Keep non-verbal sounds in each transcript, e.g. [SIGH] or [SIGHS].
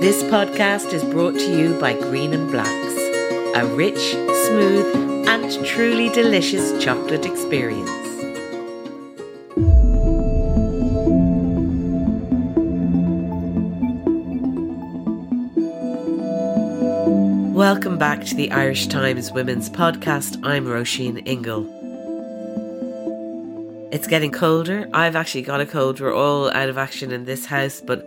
This podcast is brought to you by Green and Blacks, a rich, smooth, and truly delicious chocolate experience. Welcome back to the Irish Times Women's Podcast. I'm Roisin Ingle. It's getting colder. I've actually got a cold. We're all out of action in this house, but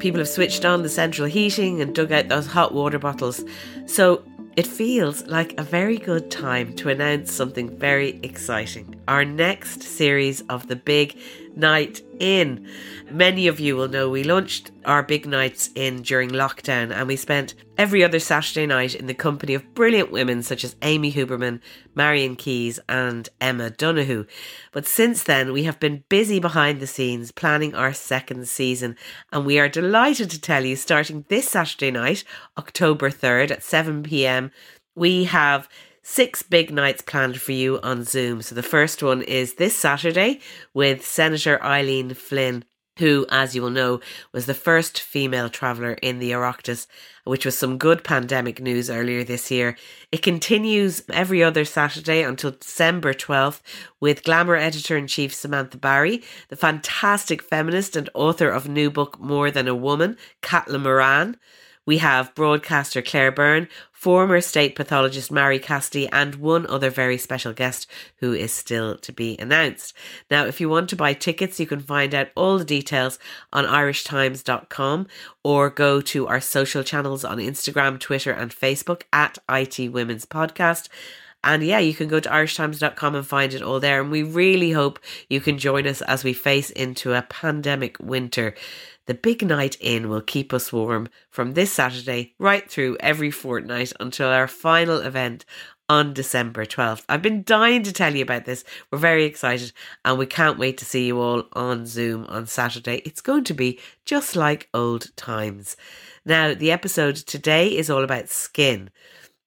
people have switched on the central heating and dug out those hot water bottles. So it feels like a very good time to announce something very exciting. Our next series of the Big Night In. Many of you will know we launched our Big Nights In during lockdown and we spent every other Saturday night in the company of brilliant women such as Amy Huberman, Marion Keyes, and Emma Donoghue. But since then, we have been busy behind the scenes planning our second season, and we are delighted to tell you starting this Saturday night, October 3rd at 7 pm, we have six big nights planned for you on Zoom. So the first one is this Saturday with Senator Eileen Flynn who, as you will know, was the first female traveller in the Oireachtas, which was some good pandemic news earlier this year. It continues every other Saturday until December 12th with Glamour editor in chief Samantha Barry, the fantastic feminist and author of new book More Than a Woman, Caitlin Moran. We have broadcaster Claire Byrne, former state pathologist Marie Cassidy, and one other very special guest who is still to be announced. Now, if you want to buy tickets, you can find out all the details on irishtimes.com or go to our social channels on Instagram, Twitter, and Facebook at IT Women's Podcast. And yeah, you can go to irishtimes.com and find it all there. And we really hope you can join us as we face into a pandemic winter. The big night in will keep us warm from this Saturday right through every fortnight until our final event on December 12th. I've been dying to tell you about this. We're very excited and we can't wait to see you all on Zoom on Saturday. It's going to be just like old times. Now, the episode today is all about skin.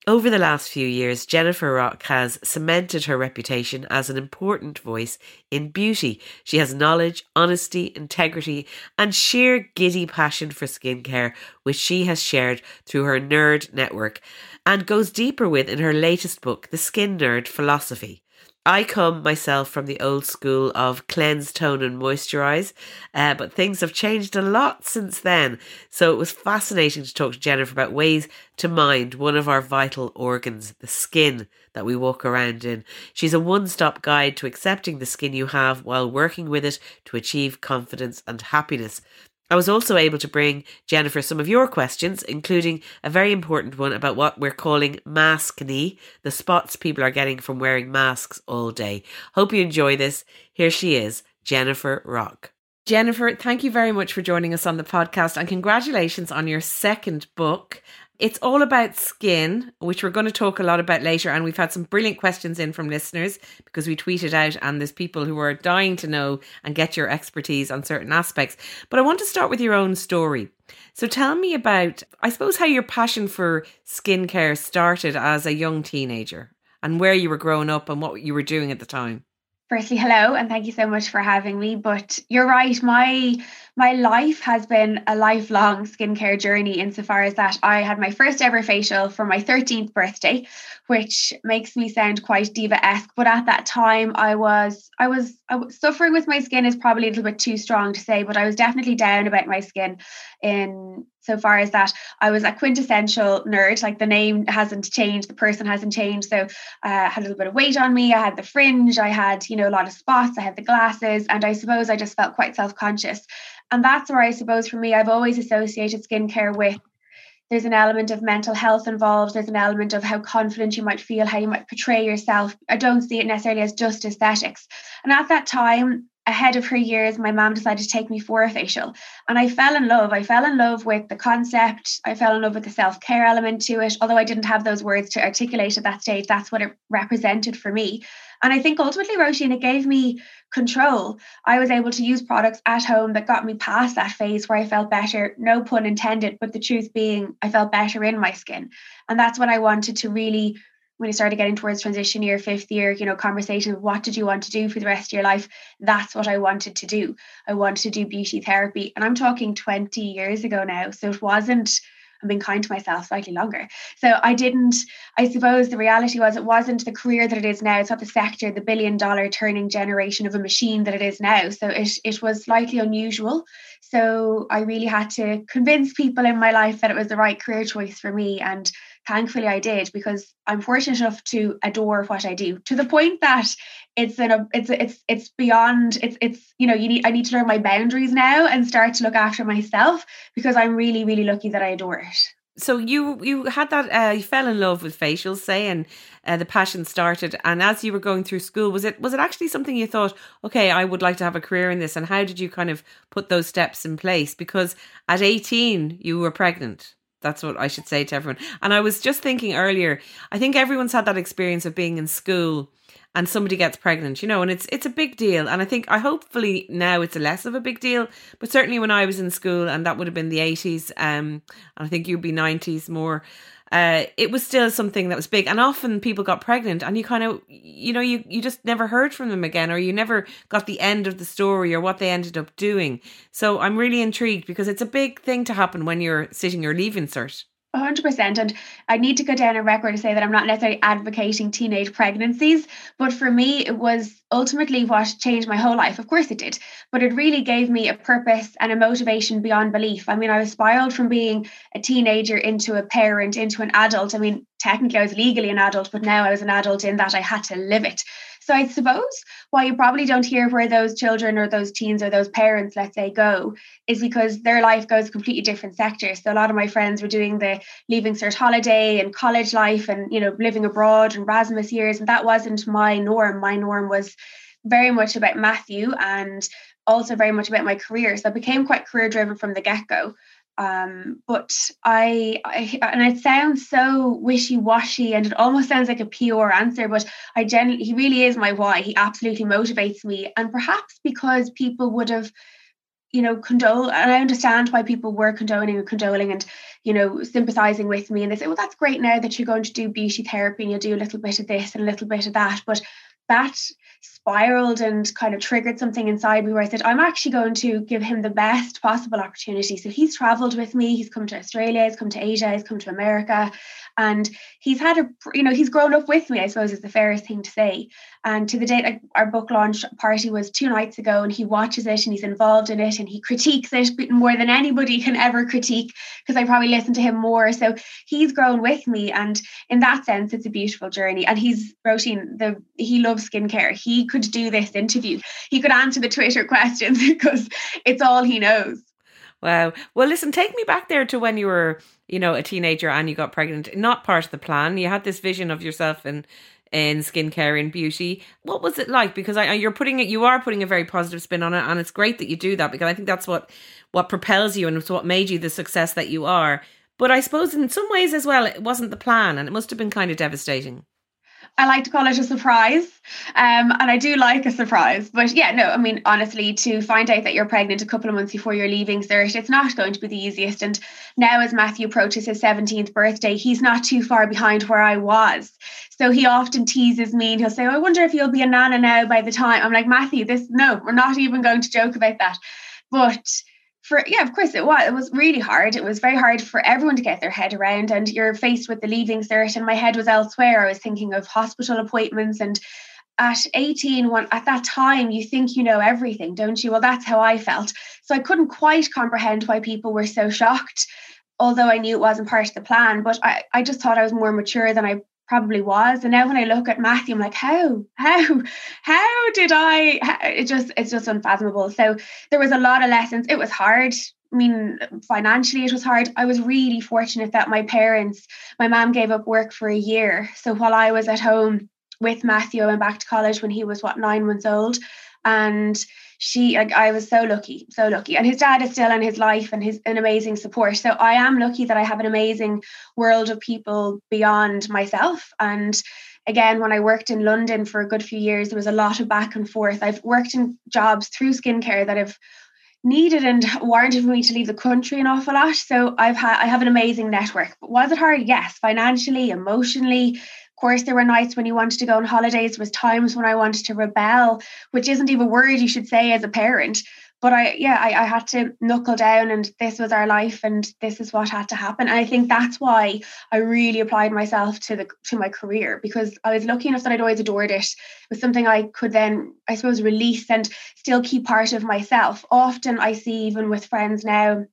Over the last few years, Jennifer Rock has cemented her reputation as an important voice in beauty. She has knowledge, honesty, integrity, and sheer giddy passion for skincare, which she has shared through her Nerd network and goes deeper with in her latest book, The Skin Nerd Philosophy. I come myself from the old school of cleanse, tone, and moisturize, uh, but things have changed a lot since then. So it was fascinating to talk to Jennifer about ways to mind one of our vital organs, the skin that we walk around in. She's a one stop guide to accepting the skin you have while working with it to achieve confidence and happiness. I was also able to bring Jennifer some of your questions, including a very important one about what we're calling maskne, the spots people are getting from wearing masks all day. Hope you enjoy this. Here she is, Jennifer Rock. Jennifer, thank you very much for joining us on the podcast and congratulations on your second book. It's all about skin, which we're going to talk a lot about later. And we've had some brilliant questions in from listeners because we tweeted out, and there's people who are dying to know and get your expertise on certain aspects. But I want to start with your own story. So tell me about, I suppose, how your passion for skincare started as a young teenager and where you were growing up and what you were doing at the time. Firstly, hello, and thank you so much for having me. But you're right, my my life has been a lifelong skincare journey insofar as that I had my first ever facial for my 13th birthday, which makes me sound quite diva-esque. But at that time, I was I was I was suffering with my skin is probably a little bit too strong to say, but I was definitely down about my skin in so far as that I was a quintessential nerd. Like the name hasn't changed, the person hasn't changed. So uh, I had a little bit of weight on me. I had the fringe. I had you know a lot of spots. I had the glasses, and I suppose I just felt quite self conscious. And that's where I suppose for me, I've always associated skincare with there's an element of mental health involved. There's an element of how confident you might feel, how you might portray yourself. I don't see it necessarily as just aesthetics. And at that time, ahead of her years, my mom decided to take me for a facial. And I fell in love. I fell in love with the concept. I fell in love with the self care element to it. Although I didn't have those words to articulate at that stage, that's what it represented for me. And I think ultimately, Roisin, it gave me control. I was able to use products at home that got me past that phase where I felt better, no pun intended, but the truth being, I felt better in my skin. And that's what I wanted to really when you started getting towards transition year, fifth year, you know, conversation of what did you want to do for the rest of your life? That's what I wanted to do. I wanted to do beauty therapy. And I'm talking 20 years ago now. So it wasn't, I'm being kind to myself slightly longer. So I didn't, I suppose the reality was it wasn't the career that it is now. It's not the sector, the billion dollar turning generation of a machine that it is now. So it, it was slightly unusual. So I really had to convince people in my life that it was the right career choice for me. And thankfully I did because I'm fortunate enough to adore what I do to the point that it's an it's it's it's beyond it's it's you know you need I need to learn my boundaries now and start to look after myself because I'm really really lucky that I adore it. So you you had that uh, you fell in love with facials, say, and uh, the passion started. And as you were going through school, was it was it actually something you thought, okay, I would like to have a career in this? And how did you kind of put those steps in place? Because at eighteen, you were pregnant. That's what I should say to everyone. And I was just thinking earlier, I think everyone's had that experience of being in school and somebody gets pregnant, you know, and it's it's a big deal. And I think I hopefully now it's less of a big deal, but certainly when I was in school and that would have been the 80s um and I think you'd be 90s more uh, it was still something that was big. And often people got pregnant and you kind of, you know, you, you just never heard from them again or you never got the end of the story or what they ended up doing. So I'm really intrigued because it's a big thing to happen when you're sitting your leaving cert. 100% and i need to go down a record to say that i'm not necessarily advocating teenage pregnancies but for me it was ultimately what changed my whole life. Of course it did but it really gave me a purpose and a motivation beyond belief. I mean i was spiraled from being a teenager into a parent into an adult. I mean technically i was legally an adult but now i was an adult in that i had to live it so I suppose why you probably don't hear where those children or those teens or those parents, let's say, go is because their life goes completely different sectors. So a lot of my friends were doing the leaving cert holiday and college life and you know living abroad and Erasmus years, and that wasn't my norm. My norm was very much about Matthew and also very much about my career. So I became quite career driven from the get go um but I, I and it sounds so wishy-washy and it almost sounds like a pure answer but i genuinely he really is my why. He absolutely motivates me. And perhaps because people would have you know condole and i understand why people were condoning and condoling and you know sympathizing with me and they say well that's great now that you're going to do beauty therapy and you'll do a little bit of this and a little bit of that. But that spiraled and kind of triggered something inside me where I said, I'm actually going to give him the best possible opportunity. So he's traveled with me, he's come to Australia, he's come to Asia, he's come to America, and he's had a, you know, he's grown up with me, I suppose is the fairest thing to say. And to the date, like our book launch party was two nights ago, and he watches it and he's involved in it and he critiques it more than anybody can ever critique because I probably listen to him more. So he's grown with me, and in that sense, it's a beautiful journey. And he's Roisin the he loves skincare. He could do this interview. He could answer the Twitter [LAUGHS] questions because it's all he knows. Wow. Well, listen, take me back there to when you were, you know, a teenager and you got pregnant. Not part of the plan. You had this vision of yourself in in skincare and beauty. What was it like? Because I, you're putting it, you are putting a very positive spin on it, and it's great that you do that because I think that's what what propels you and it's what made you the success that you are. But I suppose in some ways as well, it wasn't the plan, and it must have been kind of devastating. I like to call it a surprise. Um, and I do like a surprise. But yeah, no, I mean, honestly, to find out that you're pregnant a couple of months before you're leaving cert, it's not going to be the easiest. And now, as Matthew approaches his 17th birthday, he's not too far behind where I was. So he often teases me and he'll say, oh, I wonder if you'll be a nana now by the time. I'm like, Matthew, this, no, we're not even going to joke about that. But for yeah, of course it was. It was really hard. It was very hard for everyone to get their head around. And you're faced with the leaving cert, and my head was elsewhere. I was thinking of hospital appointments and at 18 when at that time you think you know everything don't you well that's how i felt so i couldn't quite comprehend why people were so shocked although i knew it wasn't part of the plan but i, I just thought i was more mature than i probably was. And now when I look at Matthew, I'm like, how, how, how did I? It just, it's just unfathomable. So there was a lot of lessons. It was hard. I mean, financially, it was hard. I was really fortunate that my parents, my mom gave up work for a year. So while I was at home with Matthew and back to college when he was, what, nine months old, and she like I was so lucky, so lucky. And his dad is still in his life and his an amazing support. So I am lucky that I have an amazing world of people beyond myself. And again, when I worked in London for a good few years, there was a lot of back and forth. I've worked in jobs through skincare that have needed and [LAUGHS] warranted me to leave the country an awful lot. So I've had I have an amazing network. But was it hard? Yes, financially, emotionally, course, there were nights when you wanted to go on holidays. Was times when I wanted to rebel, which isn't even a word you should say as a parent. But I, yeah, I, I had to knuckle down, and this was our life, and this is what had to happen. And I think that's why I really applied myself to the to my career because I was lucky enough that I'd always adored it. It was something I could then, I suppose, release and still keep part of myself. Often, I see even with friends now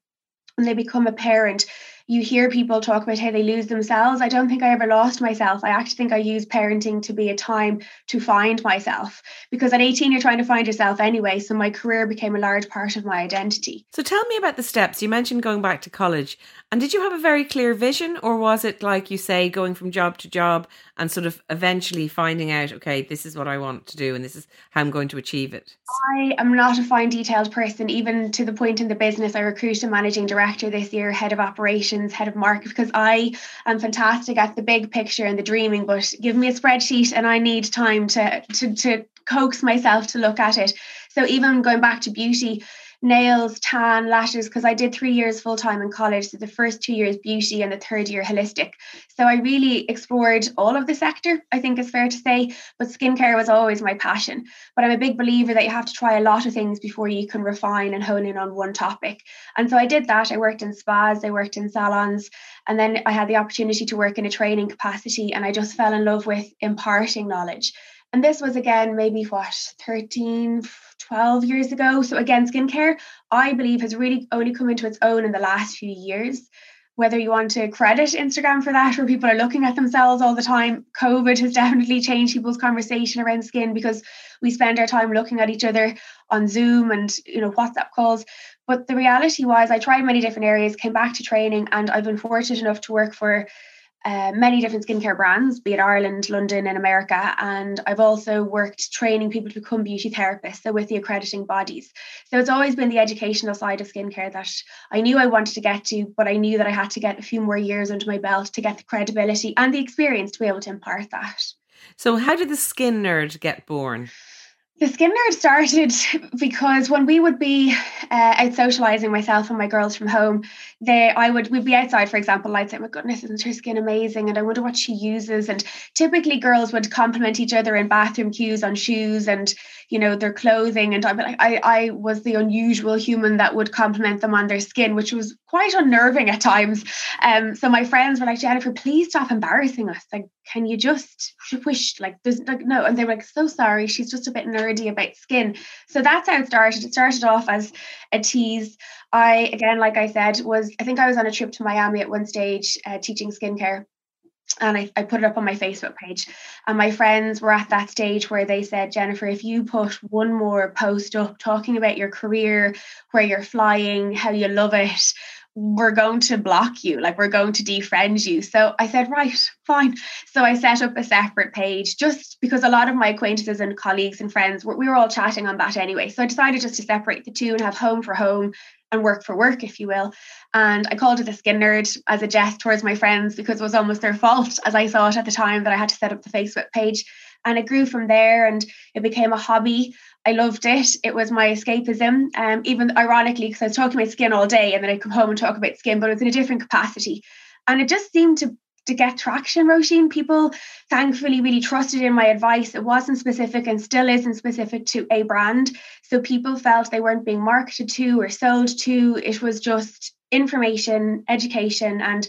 when they become a parent you hear people talk about how they lose themselves. I don't think I ever lost myself. I actually think I use parenting to be a time to find myself because at 18, you're trying to find yourself anyway. So my career became a large part of my identity. So tell me about the steps. You mentioned going back to college. And did you have a very clear vision, or was it like you say, going from job to job and sort of eventually finding out, okay, this is what I want to do and this is how I'm going to achieve it? I am not a fine detailed person, even to the point in the business. I recruited a managing director this year, head of operations, head of market, because I am fantastic at the big picture and the dreaming, but give me a spreadsheet and I need time to to to coax myself to look at it. So even going back to beauty, nails, tan, lashes, because I did three years full time in college. So the first two years beauty and the third year holistic. So I really explored all of the sector, I think is fair to say. But skincare was always my passion. But I'm a big believer that you have to try a lot of things before you can refine and hone in on one topic. And so I did that. I worked in spas, I worked in salons, and then I had the opportunity to work in a training capacity. And I just fell in love with imparting knowledge. And this was again, maybe what, 13, 12 years ago. So again, skincare, I believe, has really only come into its own in the last few years. Whether you want to credit Instagram for that, where people are looking at themselves all the time, COVID has [LAUGHS] definitely changed people's conversation around skin because we spend our time looking at each other on Zoom and you know WhatsApp calls. But the reality was, I tried many different areas, came back to training, and I've been fortunate enough to work for uh, many different skincare brands, be it Ireland, London, and America. And I've also worked training people to become beauty therapists, so with the accrediting bodies. So it's always been the educational side of skincare that I knew I wanted to get to, but I knew that I had to get a few more years under my belt to get the credibility and the experience to be able to impart that. So, how did the skin nerd get born? The skin nerd started [LAUGHS] because when we would be uh, out socializing myself and my girls from home, they I would we'd be outside, for example, I'd say, "My goodness, isn't her skin amazing?" And I wonder what she uses. And typically, girls would compliment each other in bathroom queues on shoes and you know their clothing. And be like, I I was the unusual human that would compliment them on their skin, which was quite unnerving at times. Um, so my friends were like, Jennifer, please stop embarrassing us. Like, can you just wish like there's like no? And they were like, so sorry, she's just a bit nerdy about skin. So that's how it started. It started off as a tease. I, again, like I said, was I think I was on a trip to Miami at one stage uh, teaching skincare. And I, I put it up on my Facebook page. And my friends were at that stage where they said, Jennifer, if you put one more post up talking about your career, where you're flying, how you love it, we're going to block you, like we're going to defriend you. So I said, right, fine. So I set up a separate page just because a lot of my acquaintances and colleagues and friends, we were all chatting on that anyway. So I decided just to separate the two and have home for home and work for work, if you will. And I called it the skin nerd as a jest towards my friends because it was almost their fault, as I thought at the time that I had to set up the Facebook page. And it grew from there and it became a hobby. I loved it. It was my escapism. Um, even ironically, because I was talking about skin all day and then I'd come home and talk about skin, but it was in a different capacity. And it just seemed to to get traction, Roisin. People thankfully really trusted in my advice. It wasn't specific and still isn't specific to a brand. So people felt they weren't being marketed to or sold to. It was just information, education, and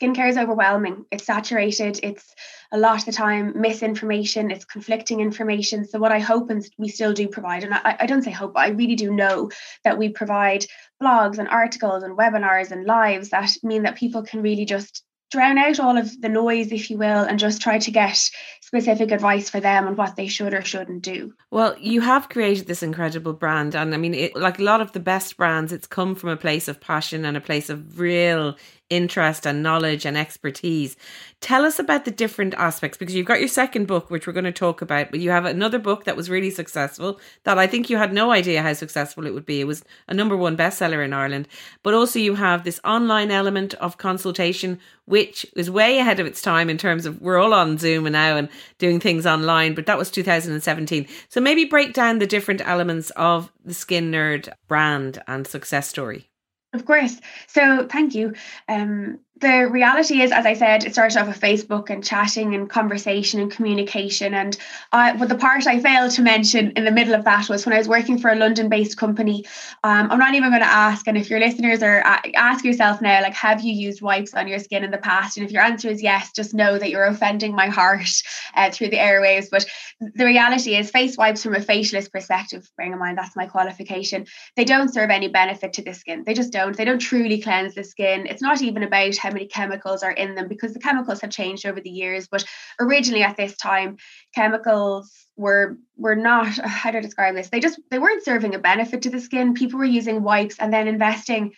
skincare is overwhelming. It's saturated. It's a lot of the time misinformation, it's conflicting information. So, what I hope and we still do provide, and I, I don't say hope, but I really do know that we provide blogs and articles and webinars and lives that mean that people can really just drown out all of the noise, if you will, and just try to get specific advice for them on what they should or shouldn't do. Well, you have created this incredible brand, and I mean, it, like a lot of the best brands, it's come from a place of passion and a place of real interest and knowledge and expertise. Tell us about the different aspects because you've got your second book, which we're going to talk about, but you have another book that was really successful that I think you had no idea how successful it would be. It was a number one bestseller in Ireland. But also, you have this online element of consultation, which is way ahead of its time in terms of we're all on Zoom now and doing things online, but that was 2017. So maybe break down the different elements of the Skin Nerd brand and success story. Of course. So thank you. Um, the reality is, as I said, it started off with Facebook and chatting and conversation and communication. And I, but the part I failed to mention in the middle of that was when I was working for a London-based company. Um, I'm not even going to ask. And if your listeners are, ask yourself now, like, have you used wipes on your skin in the past? And if your answer is yes, just know that you're offending my heart uh, through the airwaves. But the reality is, face wipes from a facialist perspective, bearing in mind that's my qualification, they don't serve any benefit to the skin. They just don't. They don't truly cleanse the skin. It's not even about how how many chemicals are in them because the chemicals have changed over the years. But originally at this time, chemicals were were not [LAUGHS] how to describe this. They just they weren't serving a benefit to the skin. People were using wipes and then investing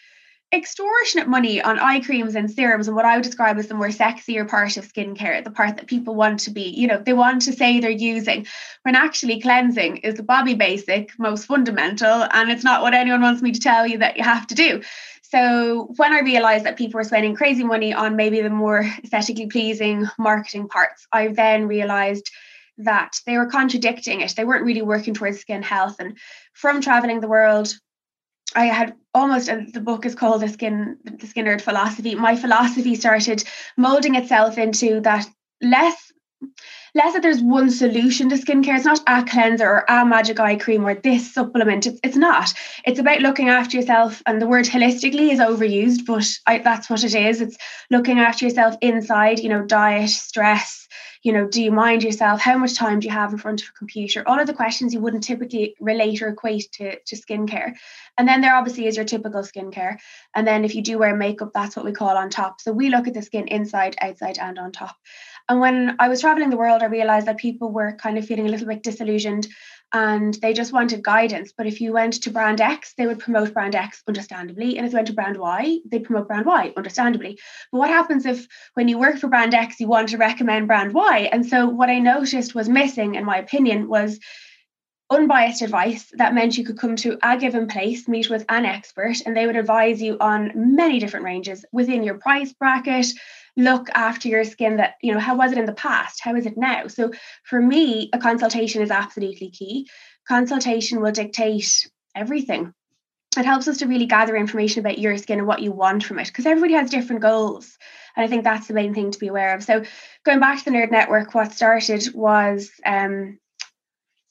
extortionate money on eye creams and serums and what I would describe as the more sexier part of skincare, the part that people want to be, you know, they want to say they're using, when actually cleansing is the bobby basic, most fundamental, and it's not what anyone wants me to tell you that you have to do. So when I realized that people were spending crazy money on maybe the more aesthetically pleasing marketing parts, I then realized that they were contradicting it. They weren't really working towards skin health. And from traveling the world, I had almost the book is called the skin the skin nerd philosophy. My philosophy started molding itself into that less less that there's one solution to skincare. It's not a cleanser or a magic eye cream or this supplement. It's, it's not. It's about looking after yourself. And the word holistically is overused, but I, that's what it is. It's looking after yourself inside, you know, diet, stress, you know, do you mind yourself? How much time do you have in front of a computer? All of the questions you wouldn't typically relate or equate to, to skincare. And then there obviously is your typical skincare. And then if you do wear makeup, that's what we call on top. So we look at the skin inside, outside, and on top. And when I was traveling the world, I realized that people were kind of feeling a little bit disillusioned and they just wanted guidance. But if you went to brand X, they would promote brand X understandably. And if you went to brand Y, they'd promote brand Y understandably. But what happens if when you work for brand X, you want to recommend brand Y? And so what I noticed was missing, in my opinion, was unbiased advice that meant you could come to a given place, meet with an expert, and they would advise you on many different ranges within your price bracket, look after your skin that you know how was it in the past? How is it now? So for me a consultation is absolutely key. Consultation will dictate everything. It helps us to really gather information about your skin and what you want from it because everybody has different goals and i think that's the main thing to be aware of. So going back to the nerd network what started was um,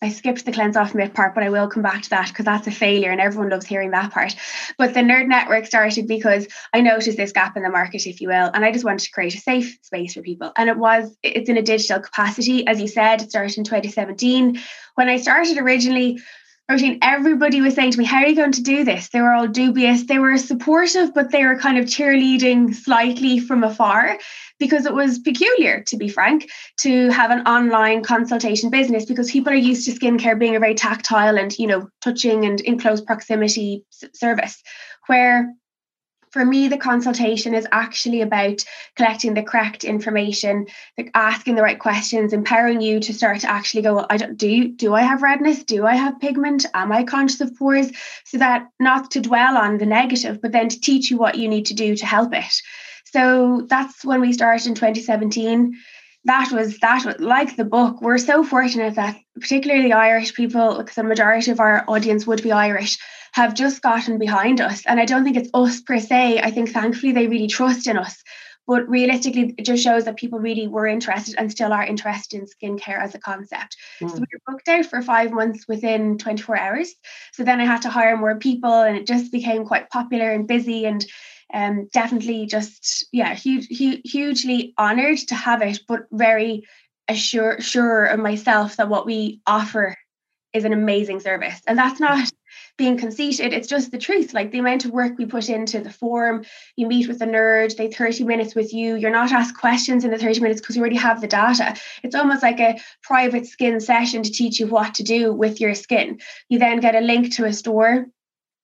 I skipped the cleanse off mitt part, but I will come back to that because that's a failure and everyone loves hearing that part. But the Nerd Network started because I noticed this gap in the market, if you will, and I just wanted to create a safe space for people. And it was, it's in a digital capacity. As you said, it started in 2017. When I started originally, Roisin, everybody was saying to me, How are you going to do this? They were all dubious. They were supportive, but they were kind of cheerleading slightly from afar because it was peculiar, to be frank, to have an online consultation business because people are used to skincare being a very tactile and, you know, touching and in close proximity service. Where for me, the consultation is actually about collecting the correct information, asking the right questions, empowering you to start to actually go, well, I don't, do do I have redness? Do I have pigment? Am I conscious of pores? So that not to dwell on the negative, but then to teach you what you need to do to help it. So that's when we started in 2017. That was that was like the book. We're so fortunate that particularly Irish people, because the majority of our audience would be Irish, have just gotten behind us. And I don't think it's us per se. I think thankfully they really trust in us. But realistically, it just shows that people really were interested and still are interested in skincare as a concept. Mm. So we were booked out for five months within 24 hours. So then I had to hire more people and it just became quite popular and busy. And um, definitely just yeah huge, huge, hugely honored to have it but very assure, sure of myself that what we offer is an amazing service. And that's not being conceited it's just the truth. Like the amount of work we put into the form you meet with a nerd they 30 minutes with you you're not asked questions in the 30 minutes because you already have the data. It's almost like a private skin session to teach you what to do with your skin. You then get a link to a store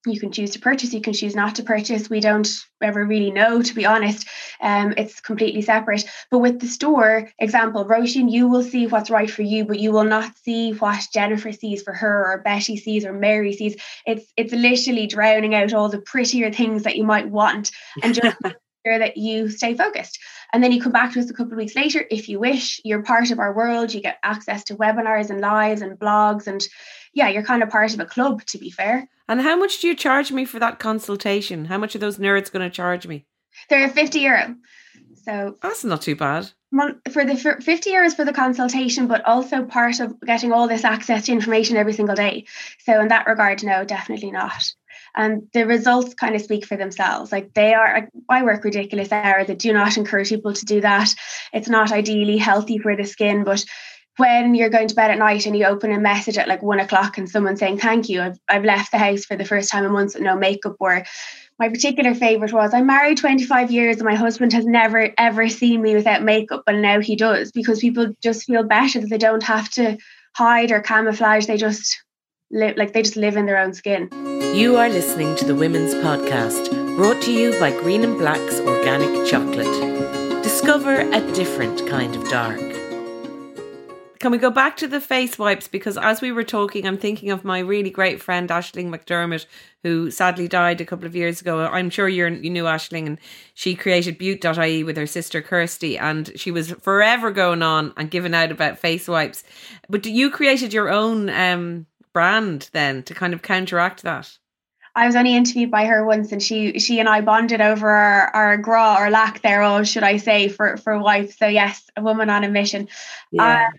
you can choose to purchase you can choose not to purchase. We don't ever really know to be honest. Um, it's completely separate. But with the store example Roisin you will see what's right for you but you will not see what Jennifer sees for her or Betty sees or Mary sees. It's it's literally drowning out all the prettier things that you might want and just [LAUGHS] sure that you stay focused and then you come back to us a couple of weeks later if you wish you're part of our world you get access to webinars and lives and blogs and yeah you're kind of part of a club to be fair and how much do you charge me for that consultation? How much are those nerds going to charge me? They're 50 euro. So that's not too bad. For the for 50 euros for the consultation, but also part of getting all this access to information every single day. So in that regard, no, definitely not. And the results kind of speak for themselves. Like they are, I work ridiculous hours. I do not encourage people to do that. It's not ideally healthy for the skin, but when you're going to bed at night and you open a message at like one o'clock and someone saying thank you I've, I've left the house for the first time in months with no makeup or my particular favorite was I'm married 25 years and my husband has never ever seen me without makeup but now he does because people just feel better that they don't have to hide or camouflage they just live like they just live in their own skin you are listening to the women's podcast brought to you by green and black's organic chocolate discover a different kind of dark can we go back to the face wipes? Because as we were talking, I'm thinking of my really great friend Aisling McDermott, who sadly died a couple of years ago. I'm sure you knew Ashling, and she created Beaut.ie with her sister Kirsty, and she was forever going on and giving out about face wipes. But you created your own um, brand then to kind of counteract that. I was only interviewed by her once, and she she and I bonded over our, our gra or lack thereof, should I say, for for wipes. So yes, a woman on a mission. Yeah. Uh,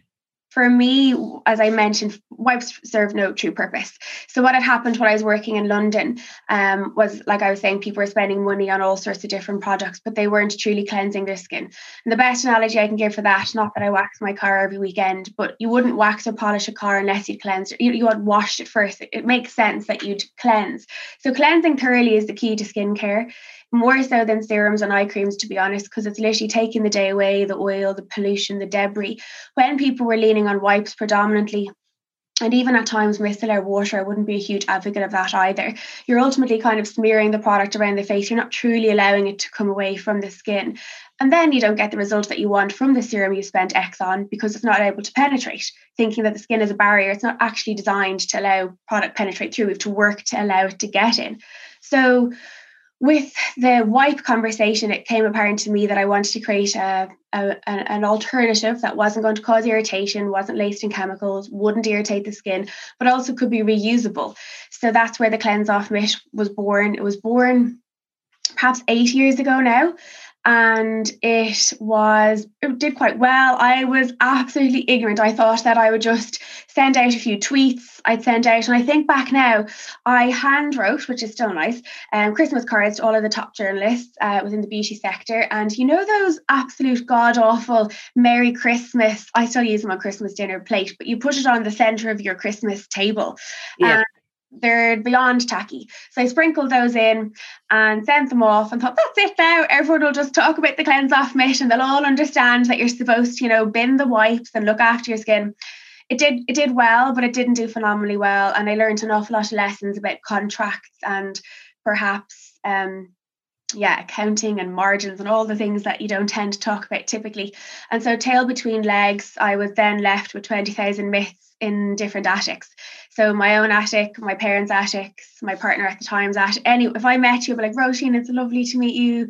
for me, as I mentioned, wipes serve no true purpose. So what had happened when I was working in London um, was, like I was saying, people were spending money on all sorts of different products, but they weren't truly cleansing their skin. And the best analogy I can give for that, not that I wax my car every weekend, but you wouldn't wax or polish a car unless you'd cleansed it. You, you had washed it first. It, it makes sense that you'd cleanse. So cleansing thoroughly is the key to skincare more so than serums and eye creams, to be honest, because it's literally taking the day away, the oil, the pollution, the debris. When people were leaning on wipes predominantly, and even at times micellar water, I wouldn't be a huge advocate of that either. You're ultimately kind of smearing the product around the face. You're not truly allowing it to come away from the skin. And then you don't get the result that you want from the serum you spent X on because it's not able to penetrate. Thinking that the skin is a barrier, it's not actually designed to allow product penetrate through. We have to work to allow it to get in. So with the wipe conversation, it came apparent to me that I wanted to create a, a, an alternative that wasn't going to cause irritation, wasn't laced in chemicals, wouldn't irritate the skin, but also could be reusable. So that's where the Cleanse Off Mitt was born. It was born perhaps eight years ago now and it was it did quite well. I was absolutely ignorant. I thought that i would just send out a few tweets i'd send out. And i think back now i hand wrote which is still nice um, christmas cards to all of the top journalists uh, within the beauty sector. And you know those absolute god awful merry christmas? I still use them on christmas dinner plate but you put it on the center of your christmas table. Yeah they're beyond tacky. So I sprinkled those in and sent them off and thought, that's it now. Everyone will just talk about the cleanse off mitt and they'll all understand that you're supposed to, you know, bin the wipes and look after your skin. It did it did well, but it didn't do phenomenally well. And I learned an awful lot of lessons about contracts and perhaps um yeah, accounting and margins and all the things that you don't tend to talk about typically. And so tail between legs, I was then left with 20,000 mitts in different attics. So my own attic, my parents' attics, my partner at the time's attic. Any if I met you, I'd be like, Roisin, it's lovely to meet you.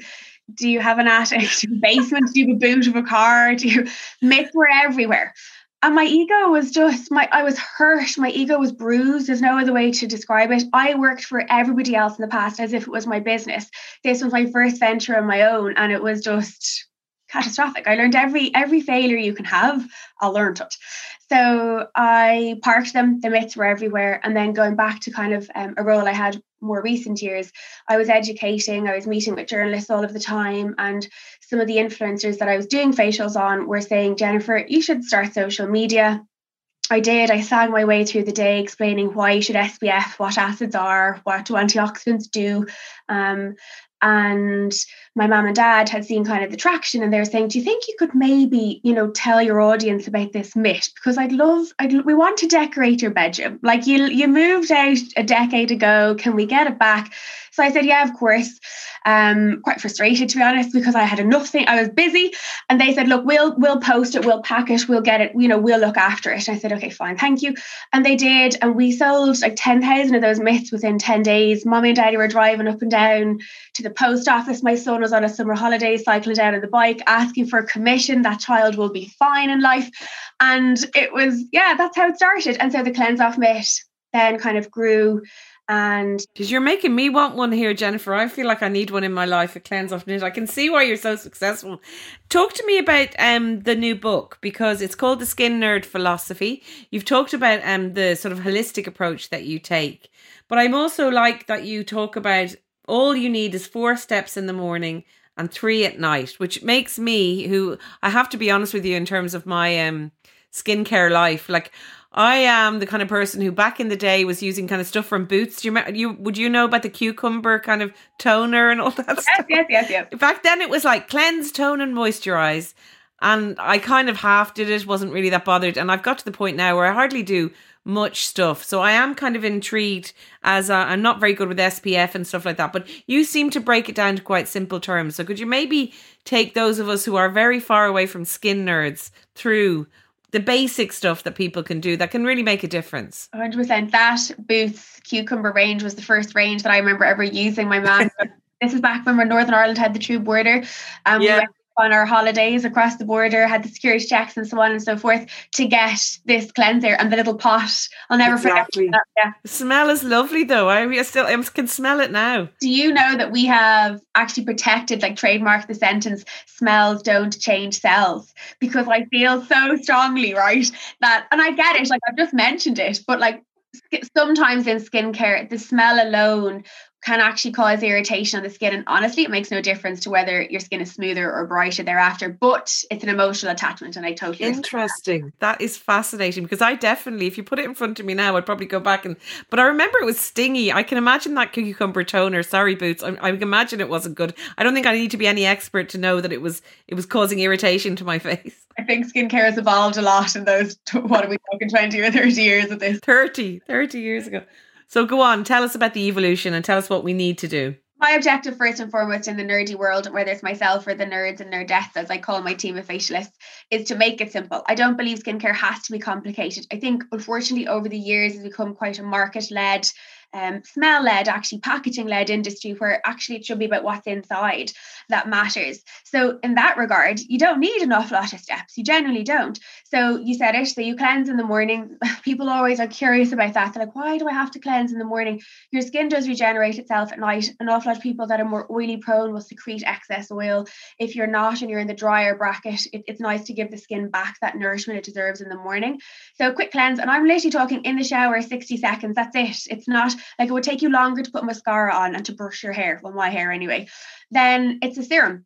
Do you have an attic? [LAUGHS] Do you basement? Do you have a boot of a car? Do you mitts were everywhere. And my ego was just my I was hurt. My ego was bruised. There's no other way to describe it. I worked for everybody else in the past as if it was my business. This was my first venture on my own, and it was just catastrophic. I learned every every failure you can have, I learned it. So I parked them, the mitts were everywhere. And then going back to kind of um, a role I had more recent years, I was educating, I was meeting with journalists all of the time. And some of the influencers that I was doing facials on were saying, Jennifer, you should start social media. I did. I sang my way through the day explaining why you should SPF, what acids are, what do antioxidants do. Um, and my mom and dad had seen kind of the traction and they were saying do you think you could maybe you know tell your audience about this mitt because i'd love I'd, we want to decorate your bedroom. Like you you moved out a decade ago. Can we get it back? So I said, yeah, of course. Um, quite frustrated to be honest, because I had enough thing. I was busy, and they said, look, we'll we'll post it, we'll pack it, we'll get it. You know, we'll look after it. And I said, okay, fine, thank you. And they did, and we sold like ten thousand of those mitts within ten days. Mommy and Daddy were driving up and down to the post office. My son was on a summer holiday, cycling down on the bike, asking for a commission. That child will be fine in life, and it was yeah, that's how it started. And so the cleanse off mitt then kind of grew and because you're making me want one here, Jennifer. I feel like I need one in my life. A cleanse off mitt. I can see why you're so successful. Talk to me about um the new book because it's called the Skin Nerd Philosophy. You've talked about um the sort of holistic approach that you take, but I'm also like that you talk about all you need is four steps in the morning and three at night, which makes me who I have to be honest with you in terms of my um skincare life. Like I am the kind of person who back in the day was using kind of stuff from Boots. Do you you would you know about the cucumber kind of toner and all [LAUGHS] that yes, stuff? Yes, yes, yes. Back then it was like cleanse, tone, and moisturize. And I kind of half did it, wasn't really that bothered. And I've got to the point now where I hardly do much stuff. So I am kind of intrigued as i am not very good with SPF and stuff like that. But you seem to break it down to quite simple terms. So could you maybe take those of us who are very far away from skin nerds through the basic stuff that people can do that can really make a difference. 100%. That Boots cucumber range was the first range that I remember ever using. My man, [LAUGHS] this is back when Northern Ireland had the true border. Um, yeah. We on our holidays across the border, had the security checks and so on and so forth to get this cleanser and the little pot. I'll never exactly. forget. That. Yeah. The smell is lovely though. I still I can smell it now. Do you know that we have actually protected, like trademark the sentence, smells don't change cells? Because I feel so strongly, right? That and I get it, like I've just mentioned it, but like sometimes in skincare, the smell alone can actually cause irritation on the skin. And honestly, it makes no difference to whether your skin is smoother or brighter thereafter, but it's an emotional attachment. And I totally interesting. That. that is fascinating because I definitely, if you put it in front of me now, I'd probably go back and, but I remember it was stingy. I can imagine that cucumber toner. Sorry, Boots. I, I imagine it wasn't good. I don't think I need to be any expert to know that it was, it was causing irritation to my [LAUGHS] face. I think skincare has evolved a lot in those, [LAUGHS] what are we talking, 20 or 30 years of this? 30, 30 years ago. So go on, tell us about the evolution and tell us what we need to do. My objective, first and foremost, in the nerdy world, whether it's myself or the nerds and nerdettes, as I call my team of facialists, is to make it simple. I don't believe skincare has to be complicated. I think, unfortunately, over the years, it's become quite a market led um, smell led, actually packaging led industry where actually it should be about what's inside that matters. So, in that regard, you don't need an awful lot of steps. You generally don't. So, you said it. So, you cleanse in the morning. [LAUGHS] People always are curious about that. They're like, why do I have to cleanse in the morning? Your skin does regenerate itself at night. An awful lot of people that are more oily prone will secrete excess oil. If you're not and you're in the drier bracket, it, it's nice to give the skin back that nourishment it deserves in the morning. So, quick cleanse. And I'm literally talking in the shower 60 seconds. That's it. It's not like it would take you longer to put mascara on and to brush your hair, well, my hair anyway, then it's a serum.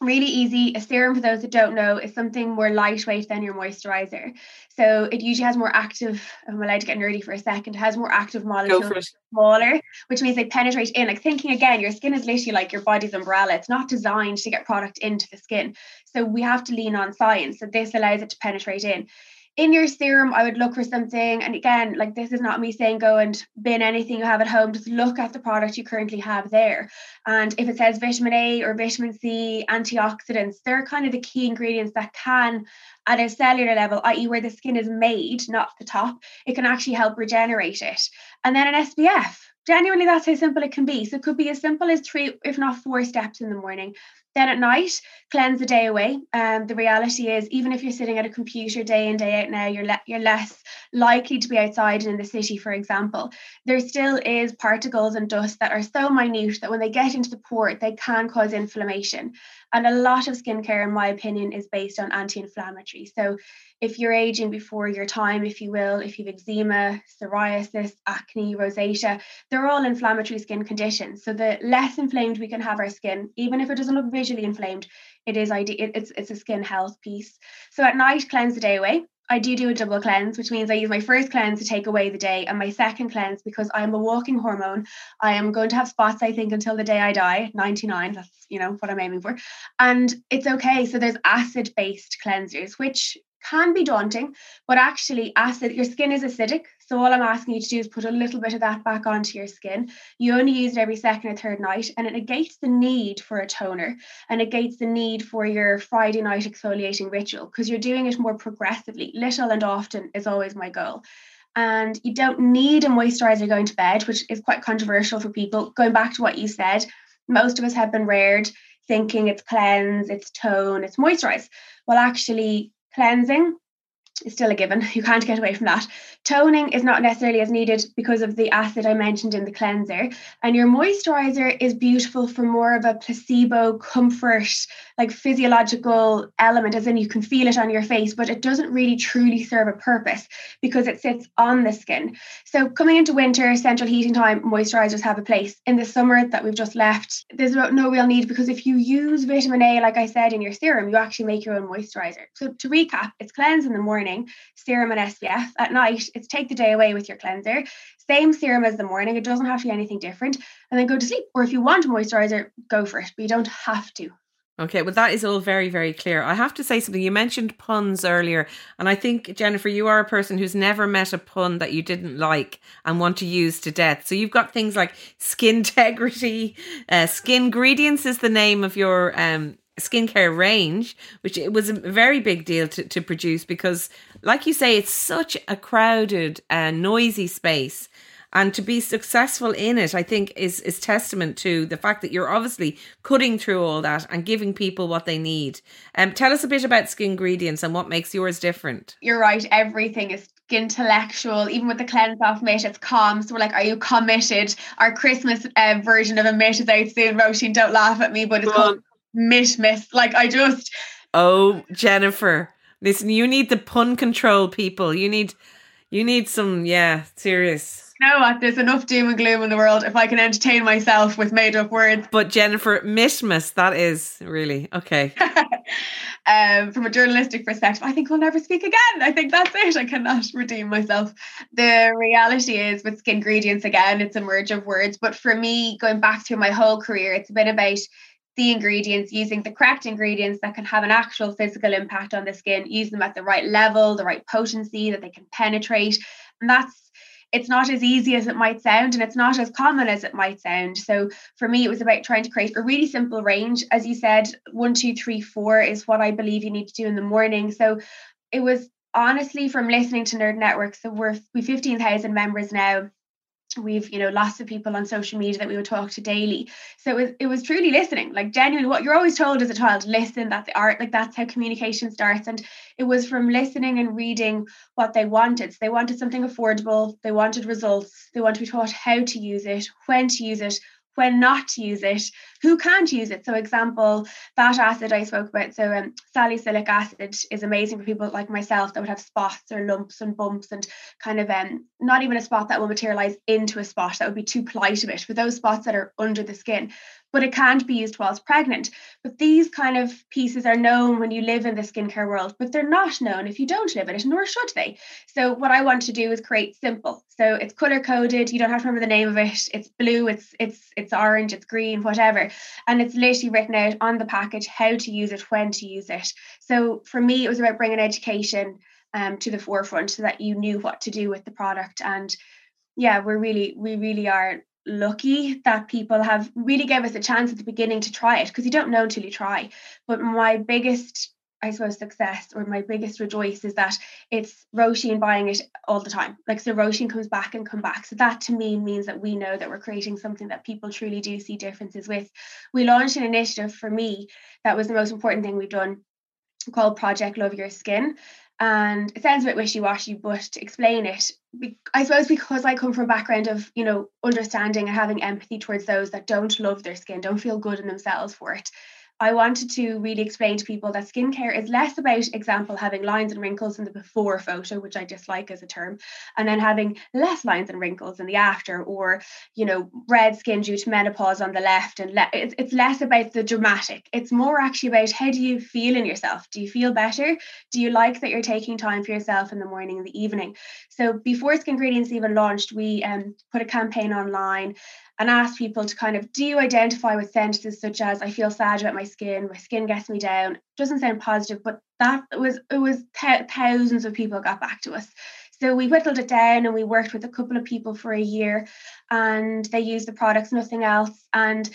Really easy. A serum, for those that don't know, is something more lightweight than your moisturizer. So it usually has more active, oh, I'm allowed to get nerdy for a second, it has more active molecules, smaller, which means they penetrate in. Like thinking again, your skin is literally like your body's umbrella. It's not designed to get product into the skin. So we have to lean on science. So this allows it to penetrate in in your serum, I would look for something. And again, like this is not me saying go and bin anything you have at home. Just look at the product you currently have there. And if it says vitamin A or vitamin C, antioxidants, they're kind of the key ingredients that can, at a cellular level, i.e., where the skin is made, not the top, it can actually help regenerate it. And then an SPF. Genuinely, that's how simple it can be. So it could be as simple as three, if not four steps in the morning. Then at night, cleanse the day away. Um, the reality is, even if you're sitting at a computer day in day out now, you're le- you're less likely to be outside and in the city, for example. There still is particles and dust that are so minute that when they get into the port, they can cause inflammation. And a lot of skincare, in my opinion, is based on anti-inflammatory. So if you're aging before your time, if you will, if you've eczema, psoriasis, acne, rosacea, they're all inflammatory skin conditions. So the less inflamed we can have our skin, even if it doesn't look visually inflamed, it is ideal. It's it's a skin health piece. So at night, cleanse the day away. I do do a double cleanse, which means I use my first cleanse to take away the day, and my second cleanse because I'm a walking hormone. I am going to have spots, I think, until the day I die. 99, that's you know what I'm aiming for, and it's okay. So there's acid-based cleansers, which can be daunting, but actually, acid, your skin is acidic. So, all I'm asking you to do is put a little bit of that back onto your skin. You only use it every second or third night, and it negates the need for a toner and negates the need for your Friday night exfoliating ritual because you're doing it more progressively. Little and often is always my goal. And you don't need a moisturizer going to bed, which is quite controversial for people. Going back to what you said, most of us have been reared thinking it's cleanse, it's tone, it's moisturize. Well, actually, cleansing is still a given. You can't get away from that. Toning is not necessarily as needed because of the acid I mentioned in the cleanser. And your moisturizer is beautiful for more of a placebo comfort, like physiological element, as in you can feel it on your face, but it doesn't really truly serve a purpose because it sits on the skin. So coming into winter, central heating time, moisturizers have a place. In the summer that we've just left, there's no real need because if you use vitamin A, like I said, in your serum, you actually make your own moisturizer. So to recap, it's cleanse in the morning, serum and SPF. At night, it's take the day away with your cleanser. Same serum as the morning. It doesn't have to be anything different. And then go to sleep. Or if you want a moisturizer, go for it, but you don't have to. Okay, well, that is all very, very clear. I have to say something. You mentioned puns earlier, and I think, Jennifer, you are a person who's never met a pun that you didn't like and want to use to death. So you've got things like skin [LAUGHS] integrity, uh, Skingredients is the name of your um, skincare range, which it was a very big deal to, to produce because, like you say, it's such a crowded and uh, noisy space. And to be successful in it i think is is testament to the fact that you're obviously cutting through all that and giving people what they need. Um tell us a bit about Skingredients and what makes yours different. You're right. Everything is intellectual even with the cleanse off mitt it's calm. So we're like are you committed? Our christmas uh, version of a mitt is out soon. Roisin don't laugh at me but it's called mitt miss miss, like i just oh jennifer listen you need the pun control people you need you need some yeah serious know what? There's enough doom and gloom in the world if I can entertain myself with made up words. But Jennifer, Mishmas, that is really okay. [LAUGHS] um, from a journalistic perspective, I think we'll never speak again. I think that's it. I cannot redeem myself. The reality is with Skingredients, again, it's a merge of words. But for me, going back through my whole career, it's a bit about the ingredients, using the correct ingredients that can have an actual physical impact on the skin, use them at the right level, the right potency that they can penetrate. And that's it's not as easy as it might sound and it's not as common as it might sound. So for me, it was about trying to create a really simple range. As you said, one, two, three, four is what I believe you need to do in the morning. So it was honestly from listening to Nerd Network. So we're we 15,000 members now we've you know lots of people on social media that we would talk to daily. So it was, it was truly listening like genuinely what you're always told as a child listen that's the art like that's how communication starts. And it was from listening and reading what they wanted. So they wanted something affordable they wanted results they want to be taught how to use it when to use it when not to use it, who can't use it. So, example, that acid I spoke about. So, um, salicylic acid is amazing for people like myself that would have spots or lumps and bumps and kind of um, not even a spot that will materialize into a spot. That would be too polite of it. For those spots that are under the skin, but it can't be used whilst pregnant. But these kind of pieces are known when you live in the skincare world, but they're not known if you don't live in it, nor should they. So what I want to do is create simple. So it's color coded. You don't have to remember the name of it. It's blue. It's it's it's orange. It's green. Whatever. And it's literally written out on the package how to use it, when to use it. So for me, it was about bringing education um, to the forefront so that you knew what to do with the product and yeah we're really we really are lucky that people have really gave us a chance at the beginning to try it because you don't know until you try. But my biggest, I suppose, success or my biggest rejoice is that it's Roisin buying it all the time. Like so Roisin comes back and come back. So that to me means that we know that we're creating something that people truly do see differences with. We launched an initiative for me that was the most important thing we've done called Project Love Your Skin and it sounds a bit wishy-washy but to explain it i suppose because i come from a background of you know understanding and having empathy towards those that don't love their skin don't feel good in themselves for it I wanted to really explain to people that skincare is less about, example, having lines and wrinkles in the before photo, which I dislike as a term, and then having less lines and wrinkles in the after, or you know, red skin due to menopause on the left, and le- it's, it's less about the dramatic. It's more actually about how do you feel in yourself? Do you feel better? Do you like that you're taking time for yourself in the morning and the evening? So before Skingredients even launched, we um, put a campaign online and ask people to kind of do you identify with sentences such as I feel sad about my skin, my skin gets me down. Doesn't sound positive, but that was it was th- thousands of people got back to us. So we whittled it down and we worked with a couple of people for a year and they used the products, nothing else. And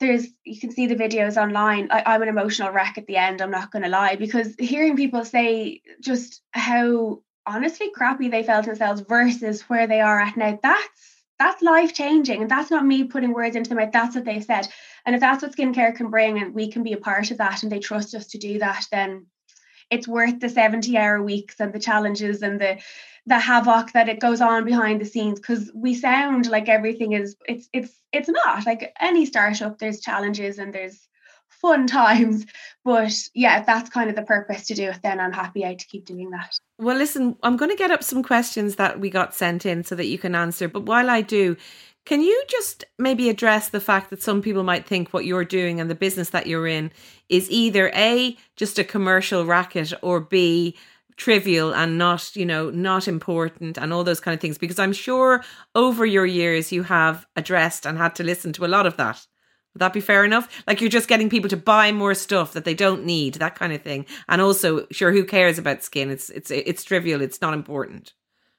there's you can see the videos online. I, am an emotional wreck at the end, I'm not gonna lie, because hearing people say just how honestly crappy they felt themselves versus where they are at now, that's that's life changing. And that's not me putting words into their mouth. That's what they said. And if that's what skincare can bring and we can be a part of that and they trust us to do that, then it's worth the 70 hour weeks and the challenges and the the havoc that it goes on behind the scenes because we sound like everything is it's it's it's not like any startup there's challenges and there's fun times. But yeah, if that's kind of the purpose to do it, then I'm happy I to keep doing that. Well, listen, I'm going to get up some questions that we got sent in so that you can answer. But while I do, can you just maybe address the fact that some people might think what you're doing and the business that you're in is either A, just a commercial racket, or B, trivial and not, you know, not important and all those kind of things? Because I'm sure over your years you have addressed and had to listen to a lot of that. Would that be fair enough? Like you're just getting people to buy more stuff that they don't need, that kind of thing. And also, sure, who cares about skin? It's it's it's trivial. It's not important.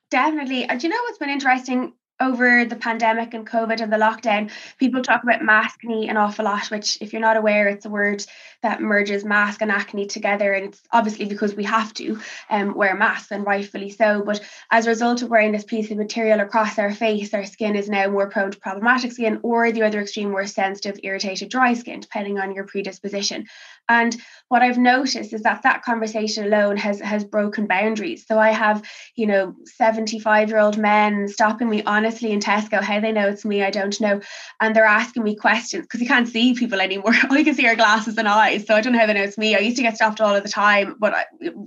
Definitely. Uh, and you know what's been interesting? Over the pandemic and COVID and the lockdown, people talk about maskne an awful lot, which, if you're not aware, it's a word that merges mask and acne together. And it's obviously because we have to um, wear masks, and rightfully so. But as a result of wearing this piece of material across our face, our skin is now more prone to problematic skin, or the other extreme, more sensitive, irritated, dry skin, depending on your predisposition. And what I've noticed is that that conversation alone has has broken boundaries. So I have, you know, 75 year old men stopping me honestly in Tesco. How they know it's me, I don't know. And they're asking me questions because you can't see people anymore. [LAUGHS] All you can see are glasses and eyes. So I don't know how they know it's me. I used to get stopped all of the time, but I,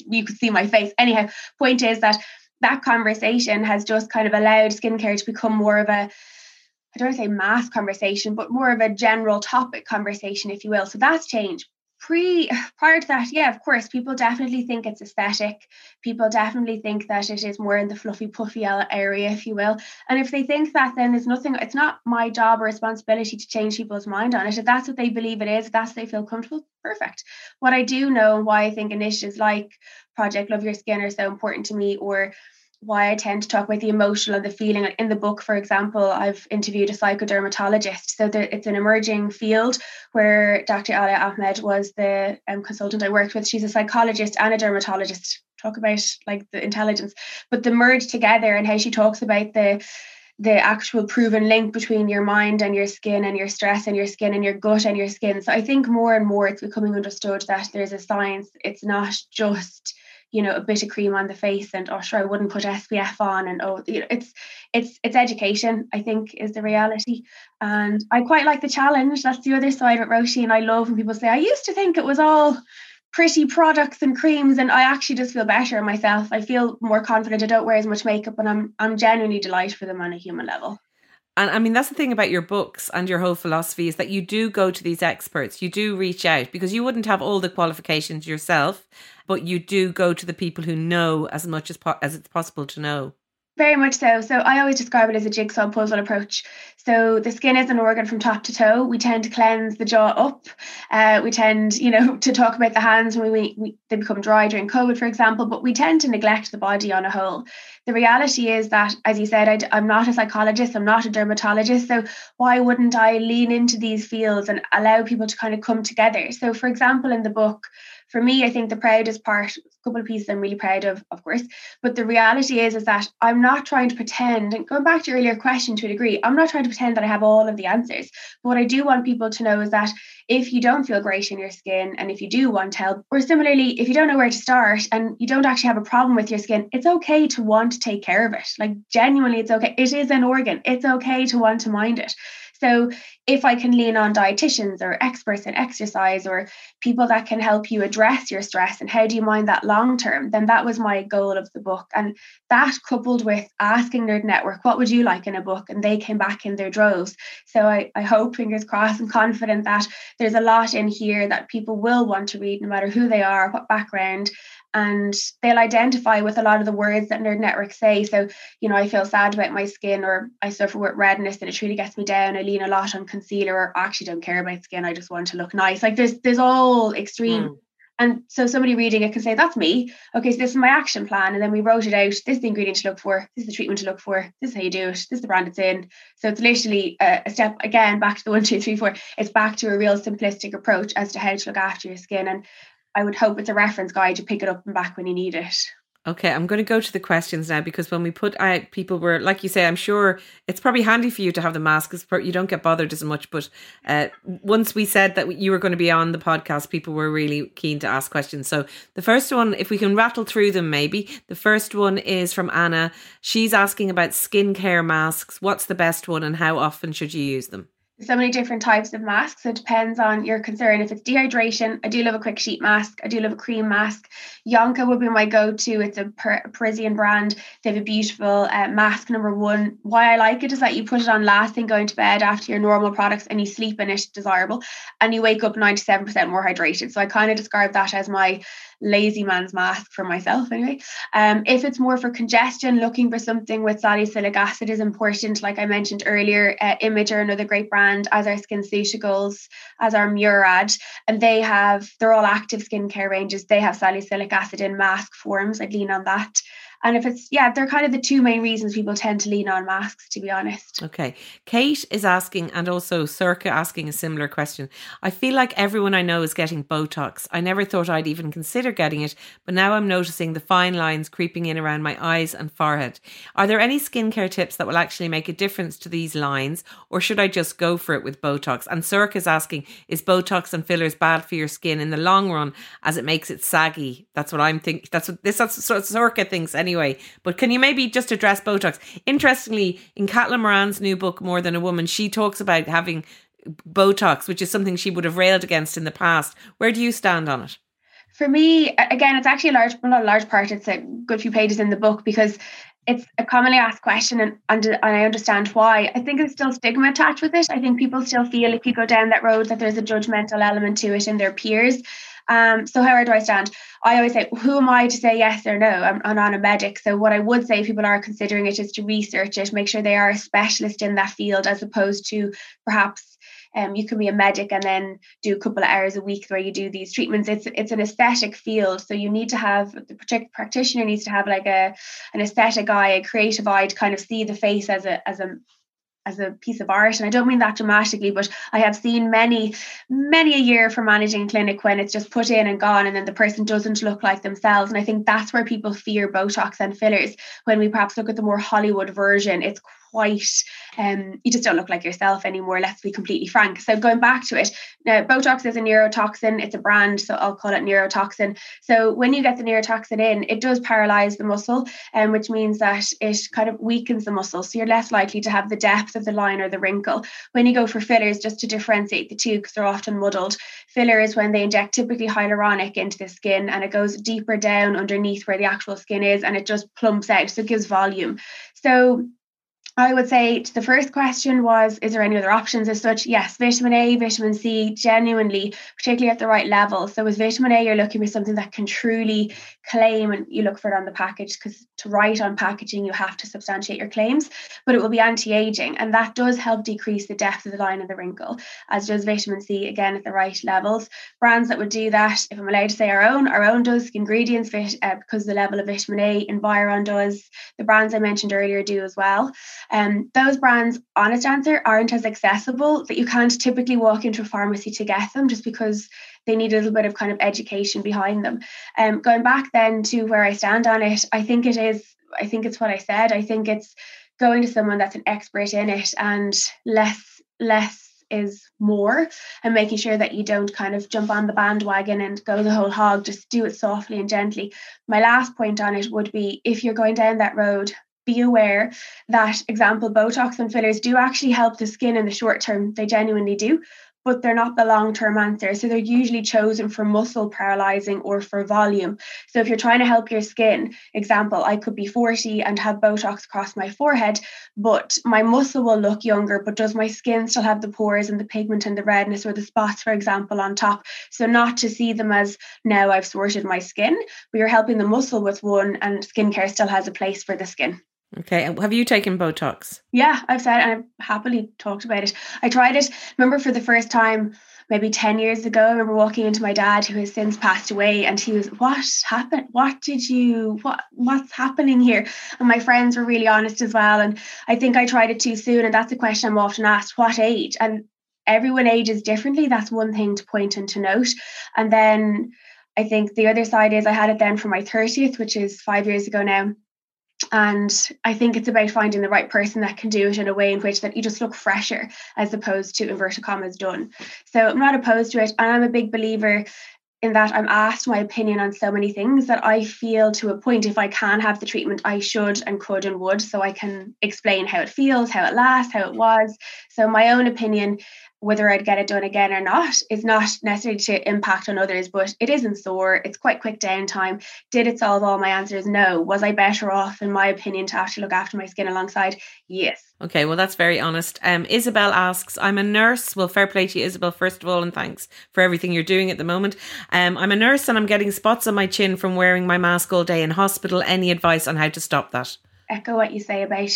you could see my face. Anyhow, point is that that conversation has just kind of allowed skincare to become more of a I don't want to say mass conversation, but more of a general topic conversation, if you will. So that's changed pre [SIGHS] prior to that yeah of course people definitely think it's aesthetic. People definitely think that it is more in the fluffy puffy area if you will. And if they think that then there's nothing it's not my job or responsibility to change people's mind on it. If that's what they believe it is if that's they feel comfortable perfect. What i do know and why i think initiatives like project love your skin are so important to me or why I tend to talk about the emotional and the feeling. In the book, for example, I've interviewed a psychodermatologist. So there, it's an emerging field where Dr. Alia Ahmed was the um, consultant I worked with. She's a psychologist and a dermatologist. Talk about like the intelligence, but the merge together and how she talks about the the actual proven link between your mind and your skin and your stress and your skin and your gut and your skin. So I think more and more it's becoming understood that there's a science. It's not just you know a bit of cream on the face and oh sure I wouldn't put SPF on and oh you know it's it's it's education I think is the reality. And I quite like the challenge. That's the other side of it, Roisin and I love when people say I used to think it was all pretty products and creams and I actually just feel better myself. I feel more confident. I don't wear as much makeup and I'm I'm genuinely delighted for them on a human level and I mean, that's the thing about your books and your whole philosophy is that you do go to these experts, you do reach out because you wouldn't have all the qualifications yourself, but you do go to the people who know as much as, po- as it's possible to know. Very much so. So I always describe it as a jigsaw puzzle approach. So the skin is an organ from top to toe. We tend to cleanse the jaw up. Uh, we tend, you know, [LAUGHS] to talk about the hands when we, we they become dry during COVID, for example. But we tend to neglect the body on a whole. The reality is that, as you said, I, I'm not a psychologist. I'm not a dermatologist. So why wouldn't I lean into these fields and allow people to kind of come together? So, for example, in the book, for me, I think the proudest part, a couple of pieces I'm really proud of, of course, but the reality is, is that I'm not trying to pretend, and going back to your earlier question to a degree, I'm not trying to pretend that I have all of the answers. But what I do want people to know is that if you don't feel great in your skin and if you do want help, or similarly, if you don't know where to start and you don't actually have a problem with your skin, it's okay to want to take care of it. Like genuinely, it's okay. It is an organ. It's okay to want to mind it. So if I can lean on dietitians or experts in exercise or people that can help you address your stress and how do you mind that long term, then that was my goal of the book. And that coupled with asking Nerd Network, what would you like in a book? And they came back in their droves. So I, I hope, fingers crossed, and confident that there's a lot in here that people will want to read, no matter who they are, what background, and they'll identify with a lot of the words that Nerd Network say. So, you know, I feel sad about my skin or I suffer with redness and it truly gets me down. I lean a lot on concealer or I actually don't care about skin. I just want to look nice. Like there's there's all extreme. Mm. And so somebody reading it can say, that's me. Okay, so this is my action plan. And then we wrote it out. This is the ingredient to look for. This is the treatment to look for. This is how you do it. This is the brand it's in. So it's literally a, a step again back to the one, two, three, four. It's back to a real simplistic approach as to how to look after your skin. And I would hope it's a reference guide to pick it up and back when you need it. Okay, I'm going to go to the questions now because when we put out, people were like you say. I'm sure it's probably handy for you to have the mask because you don't get bothered as much. But uh, once we said that you were going to be on the podcast, people were really keen to ask questions. So the first one, if we can rattle through them, maybe the first one is from Anna. She's asking about skincare masks. What's the best one, and how often should you use them? So many different types of masks. It depends on your concern. If it's dehydration, I do love a quick sheet mask. I do love a cream mask. Yon-Ka would be my go-to. It's a Parisian brand. They have a beautiful uh, mask. Number one, why I like it is that you put it on last thing going to bed after your normal products, and you sleep in it desirable, and you wake up ninety-seven percent more hydrated. So I kind of describe that as my lazy man's mask for myself anyway. Um, if it's more for congestion, looking for something with salicylic acid is important. Like I mentioned earlier, uh, Imager, another great brand, as our SkinCeuticals, as our Murad, and they have, they're all active skincare ranges. They have salicylic acid in mask forms. I'd lean on that. And if it's, yeah, they're kind of the two main reasons people tend to lean on masks, to be honest. Okay. Kate is asking, and also Sorcha asking a similar question. I feel like everyone I know is getting Botox. I never thought I'd even consider getting it, but now I'm noticing the fine lines creeping in around my eyes and forehead. Are there any skincare tips that will actually make a difference to these lines, or should I just go for it with Botox? And Sorcha is asking, is Botox and fillers bad for your skin in the long run as it makes it saggy? That's what I'm thinking. That's what this, that's what Sorcha thinks anyway anyway. But can you maybe just address Botox? Interestingly, in Caitlin Moran's new book, More Than a Woman, she talks about having Botox, which is something she would have railed against in the past. Where do you stand on it? For me, again, it's actually a large, not a large part. It's a good few pages in the book because it's a commonly asked question and, and, and I understand why. I think there's still stigma attached with it. I think people still feel if you go down that road that there's a judgmental element to it in their peers. Um, so how do I stand? I always say, who am I to say yes or no? I'm, I'm not a medic. So what I would say, if people are considering it, is to research it, make sure they are a specialist in that field, as opposed to perhaps um, you can be a medic and then do a couple of hours a week where you do these treatments. It's it's an aesthetic field, so you need to have the practitioner needs to have like a an aesthetic eye, a creative eye to kind of see the face as a as a as a piece of art and i don't mean that dramatically but i have seen many many a year for managing clinic when it's just put in and gone and then the person doesn't look like themselves and i think that's where people fear botox and fillers when we perhaps look at the more hollywood version. It's quite um you just don't look like yourself anymore let's be completely frank. So going back to it now botox is a neurotoxin it's a brand so i'll call it neurotoxin. So when you get the neurotoxin in it does paralyze the muscle um, which means that it kind of weakens the muscle so you're less likely to have the depth of the line or the wrinkle. When you go for fillers just to differentiate the two because they're often muddled filler is when they inject typically hyaluronic into the skin and it goes deeper down underneath where the actual skin is and it just plumps out so it gives volume. So I would say the first question was Is there any other options as such? Yes, vitamin A, vitamin C, genuinely, particularly at the right level. So, with vitamin A, you're looking for something that can truly claim, and you look for it on the package because to write on packaging, you have to substantiate your claims, but it will be anti aging. And that does help decrease the depth of the line of the wrinkle, as does vitamin C, again, at the right levels. Brands that would do that, if I'm allowed to say our own, our own does ingredients uh, because the level of vitamin A, Environ does, the brands I mentioned earlier do as well. Um, those brands, honest answer, aren't as accessible that you can't typically walk into a pharmacy to get them just because they need a little bit of kind of education behind them. Um, going back then to where I stand on it, I think it is, I think it's what I said. I think it's going to someone that's an expert in it and less, less is more and making sure that you don't kind of jump on the bandwagon and go the whole hog just do it softly and gently my last point on it would be if you're going down that road be aware that example botox and fillers do actually help the skin in the short term they genuinely do but they're not the long term answer. So they're usually chosen for muscle paralyzing or for volume. So if you're trying to help your skin, example, I could be 40 and have Botox across my forehead, but my muscle will look younger, but does my skin still have the pores and the pigment and the redness or the spots, for example, on top? So not to see them as now I've sorted my skin, but you're helping the muscle with one, and skincare still has a place for the skin. Okay. Have you taken Botox? Yeah, I've said and I've happily talked about it. I tried it, remember for the first time maybe 10 years ago. I remember walking into my dad who has since passed away and he was, What happened? What did you what what's happening here? And my friends were really honest as well. And I think I tried it too soon. And that's a question I'm often asked, what age? And everyone ages differently. That's one thing to point and to note. And then I think the other side is I had it then for my 30th, which is five years ago now and i think it's about finding the right person that can do it in a way in which that you just look fresher as opposed to inverted commas done. So i'm not opposed to it. And i'm a big believer in that i'm asked my opinion on so many things that i feel to a point if i can have the treatment i should and could and would. So i can explain how it feels how it lasts how it was. So my own opinion whether I'd get it done again or not is not necessarily to impact on others, but it isn't sore. It's quite quick downtime. Did it solve all my answers? No. Was I better off, in my opinion, to actually look after my skin alongside? Yes. Okay, well, that's very honest. Um, Isabel asks, I'm a nurse. Well, fair play to you, Isabel, first of all, and thanks for everything you're doing at the moment. Um, I'm a nurse and I'm getting spots on my chin from wearing my mask all day in hospital. Any advice on how to stop that? Echo what you say about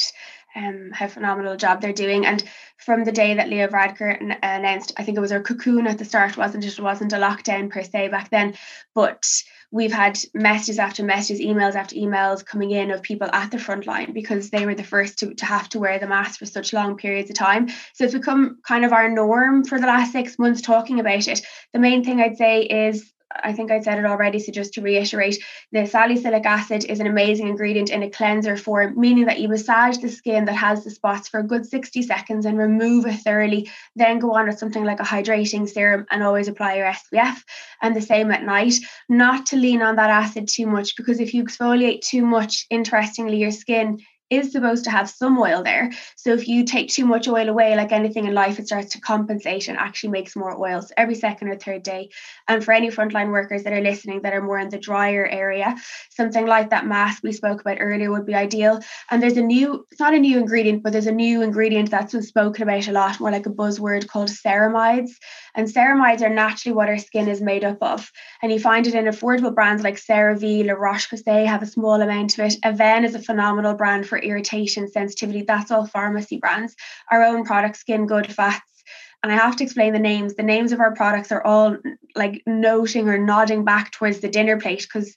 um, how phenomenal a job they're doing. And from the day that Leo Varadkar announced, I think it was our cocoon at the start, wasn't it? It wasn't a lockdown per se back then, but we've had messages after messages, emails after emails coming in of people at the front line because they were the first to, to have to wear the mask for such long periods of time. So it's become kind of our norm for the last six months talking about it. The main thing I'd say is I think I said it already, so just to reiterate, the salicylic acid is an amazing ingredient in a cleanser form, meaning that you massage the skin that has the spots for a good 60 seconds and remove it thoroughly, then go on with something like a hydrating serum and always apply your SPF. And the same at night, not to lean on that acid too much because if you exfoliate too much, interestingly, your skin is supposed to have some oil there. So if you take too much oil away, like anything in life, it starts to compensate and actually makes more oil. So every second or third day. And for any frontline workers that are listening that are more in the drier area, something like that mask we spoke about earlier would be ideal. And there's a new, it's not a new ingredient, but there's a new ingredient that's been spoken about a lot, more like a buzzword called ceramides. And ceramides are naturally what our skin is made up of. And you find it in affordable brands like CeraVe, La Roche-Posay have a small amount of it. Avène is a phenomenal brand for irritation, sensitivity. That's all pharmacy brands. Our own product, Skin Good Fats, and I have to explain the names. The names of our products are all like noting or nodding back towards the dinner plate because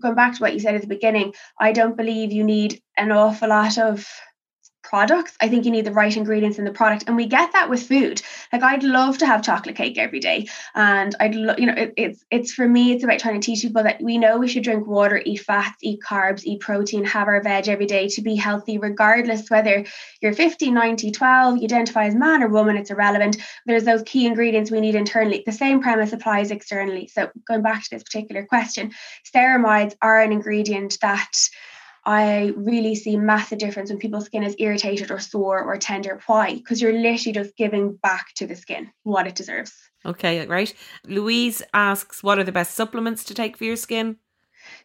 going back to what you said at the beginning, I don't believe you need an awful lot of products. I think you need the right ingredients in the product, and we get that with food. Like I'd love to have chocolate cake every day, and I'd love, you know, it, it's it's for me. It's about trying to teach people that we know we should drink water, eat fats, eat carbs, eat protein, have our veg every day to be healthy, regardless whether you're 50, 90, 12, you identify as man or woman. It's irrelevant. There's those key ingredients we need internally. The same premise applies externally. So going back to this particular question, ceramides are an ingredient that I really see massive difference when people's skin is irritated or sore or tender. Why? Because you're literally just giving back to the skin what it deserves. Okay, right. Louise asks, what are the best supplements to take for your skin?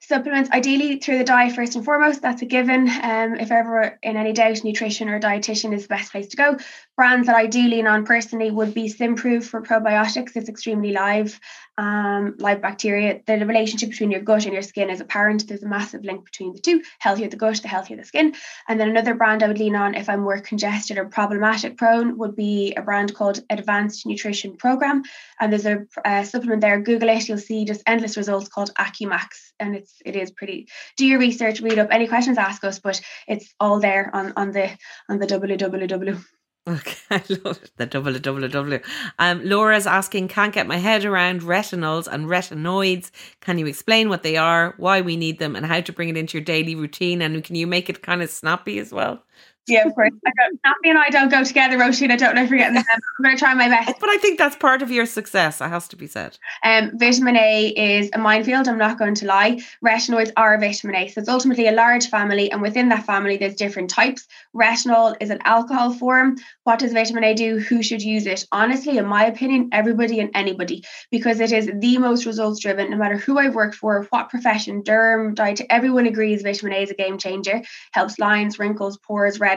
Supplements, ideally through the diet first and foremost, that's a given. Um, if ever in any doubt, nutrition or dietitian is the best place to go. Brands that I do lean on personally would be Symprove for probiotics. It's extremely live, um, live bacteria. The relationship between your gut and your skin is apparent. There's a massive link between the two. Healthier the gut, the healthier the skin. And then another brand I would lean on if I'm more congested or problematic prone would be a brand called Advanced Nutrition Program. And there's a, supplement there. Google it. You'll see just endless results called Accumax, and it's it is pretty. Do your research, read up. Any questions, ask us. But it's all there on on the on the www. Okay, [LAUGHS] I love it. The double double double. Um, Laura's asking, can't get my head around retinols and retinoids. Can you explain what they are, why we need them, and how to bring it into your daily routine? And can you make it kind of snappy as well? Yeah, of course. I don't, Nappy and I don't go together, Roisin. I don't know if you're getting them. I'm going to try my best. But I think that's part of your success. It has to be said. Um, vitamin A is a minefield. I'm not going to lie. Retinoids are vitamin A, so it's ultimately a large family, and within that family, there's different types. Retinol is an alcohol form. What does vitamin A do? Who should use it? Honestly, in my opinion, everybody and anybody, because it is the most results driven. No matter who I've worked for, what profession, derm, diet, everyone agrees vitamin A is a game changer. Helps lines, wrinkles, pores, red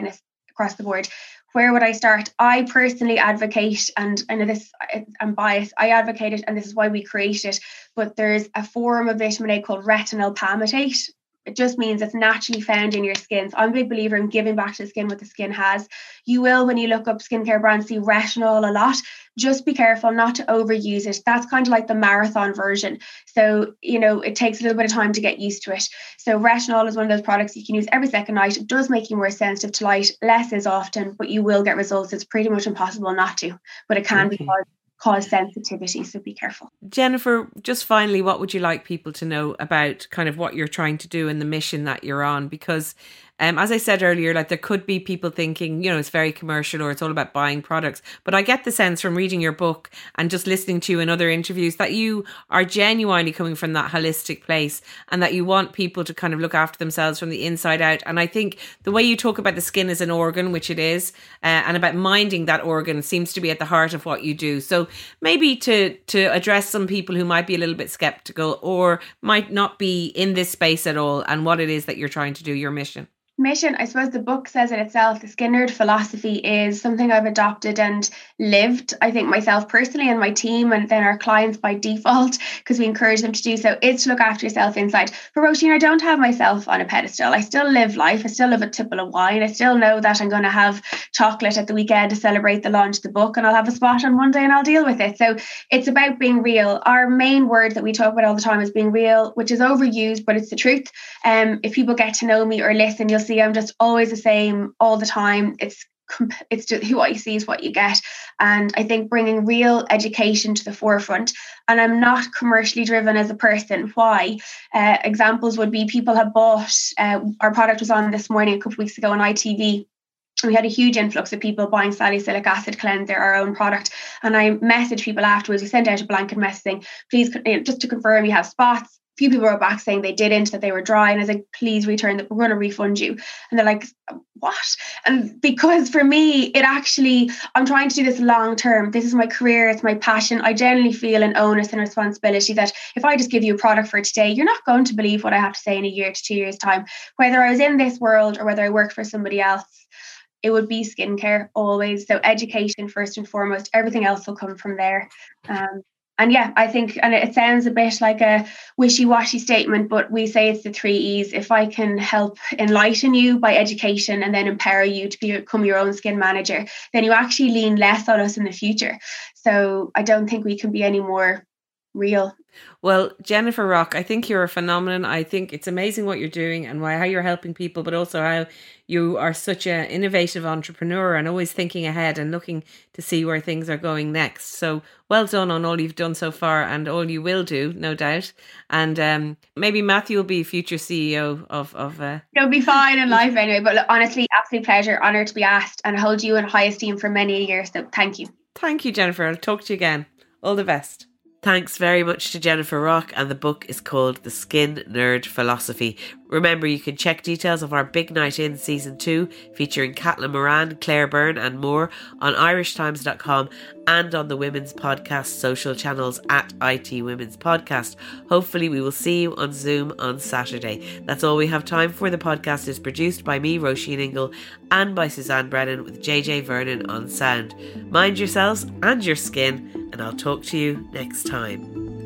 across the board where would I start? I personally advocate, and I know this, I'm biased, I advocate it, and this is why we create it. But there's a form of vitamin A called retinyl palmitate, it just means it's naturally found in your skin. So I'm a big believer in giving back to the skin what the skin has. You will, when you look up skincare brands, see retinol a lot. Just be careful not to overuse it. That's kind of like the marathon version. So, you know, it takes a little bit of time to get used to it. So, retinol is one of those products you can use every second night. It does make you more sensitive to light, less is often, but you will get results. It's pretty much impossible not to, but it can okay. be mm-hmm. caused cause sensitivity. So be careful. Jennifer, just finally, what would you like people to know about kind of what you're trying to do and the mission that you're on? Because um, as I said earlier, like there could be people thinking, you know, it's very commercial or it's all about buying products. But I get the sense from reading your book and just listening to you in other interviews that you are genuinely coming from that holistic place and that you want people to kind of look after themselves from the inside out. And I think the way you talk about the skin as an organ, which it is, uh, and about minding that organ seems to be at the heart of what you do. So maybe to to address some people who might be a little bit skeptical or might not be in this space at all and what it is that you're trying to do, your mission mission i suppose the book says in itself the skin nerd philosophy is something i've adopted and lived i think myself personally and my team and then our clients by default because we encourage them to do so is to look after yourself inside. For Roisin i don't have myself on a pedestal. I still live life. I still live a tipple of wine. I still know that i'm going to have chocolate at the weekend to celebrate the launch of the book and i'll have a spot on one day and i'll deal with it. So it's about being real. Our main word that we talk about all the time is being real which is overused but it's the truth. Um if people get to know me or listen you'll see I'm just always the same all the time. It's it's just who what you see is what you get. And i think bringing real education to the forefront. And i'm not commercially driven as a person. Why? Uh, examples would be people have bought uh, our product was on this morning a couple of weeks ago on itv we had a huge influx of people buying salicylic acid cleanser, our own product. And I messaged people afterwards. We sent out a blanket messaging, please, just to confirm you have spots, few people wrote back saying they didn't, that they were dry. And I was like, please return that, we're going to refund you. And they're like, what? And because for me, it actually, I'm trying to do this long term. This is my career, it's my passion. I generally feel an onus and responsibility that if I just give you a product for today, you're not going to believe what I have to say in a year to two years' time. Whether I was in this world or whether I work for somebody else, it would be skincare always. So education first and foremost, everything else will come from there. Um, and yeah, I think, and it sounds a bit like a wishy washy statement, but we say it's the three E's. If I can help enlighten you by education and then empower you to become your own skin manager, then you actually lean less on us in the future. So I don't think we can be any more real well, Jennifer Rock, I think you're a phenomenon. I think it's amazing what you're doing and why how you're helping people, but also how you are such an innovative entrepreneur and always thinking ahead and looking to see where things are going next. So well done on all you've done so far and all you will do, no doubt. And um, maybe Matthew will be future CEO of of. Uh... He'll be fine in [LAUGHS] life anyway. But look, honestly, absolute pleasure, honor to be asked, and I hold you in high esteem for many years. So thank you. Thank you, Jennifer. I'll talk to you again. All the best. Thanks very much to Jennifer Rock, and the book is called The Skin Nerd Philosophy. Remember, you can check details of our Big Night In Season 2, featuring Caitlin Moran, Claire Byrne, and more, on irishtimes.com and on the Women's Podcast social channels at IT Women's Podcast. Hopefully, we will see you on Zoom on Saturday. That's all we have time for. The podcast is produced by me, Roisin Ingle, and by Suzanne Brennan with JJ Vernon on sound. Mind yourselves and your skin, and I'll talk to you next time.